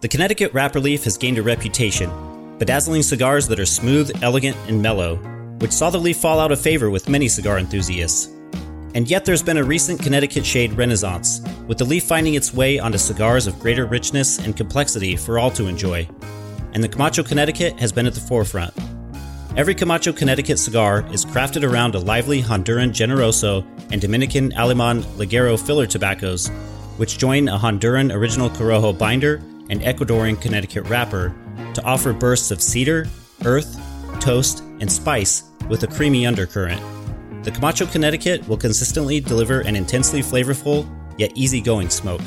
The Connecticut wrapper leaf has gained a reputation, bedazzling cigars that are smooth, elegant, and mellow, which saw the leaf fall out of favor with many cigar enthusiasts. And yet there's been a recent Connecticut shade renaissance, with the leaf finding its way onto cigars of greater richness and complexity for all to enjoy. And the Camacho Connecticut has been at the forefront. Every Camacho Connecticut cigar is crafted around a lively Honduran Generoso and Dominican Aleman Ligero filler tobaccos, which join a Honduran Original Corojo binder and Ecuadorian Connecticut wrapper to offer bursts of cedar, earth, toast, and spice with a creamy undercurrent. The Camacho Connecticut will consistently deliver an intensely flavorful, yet easygoing smoke.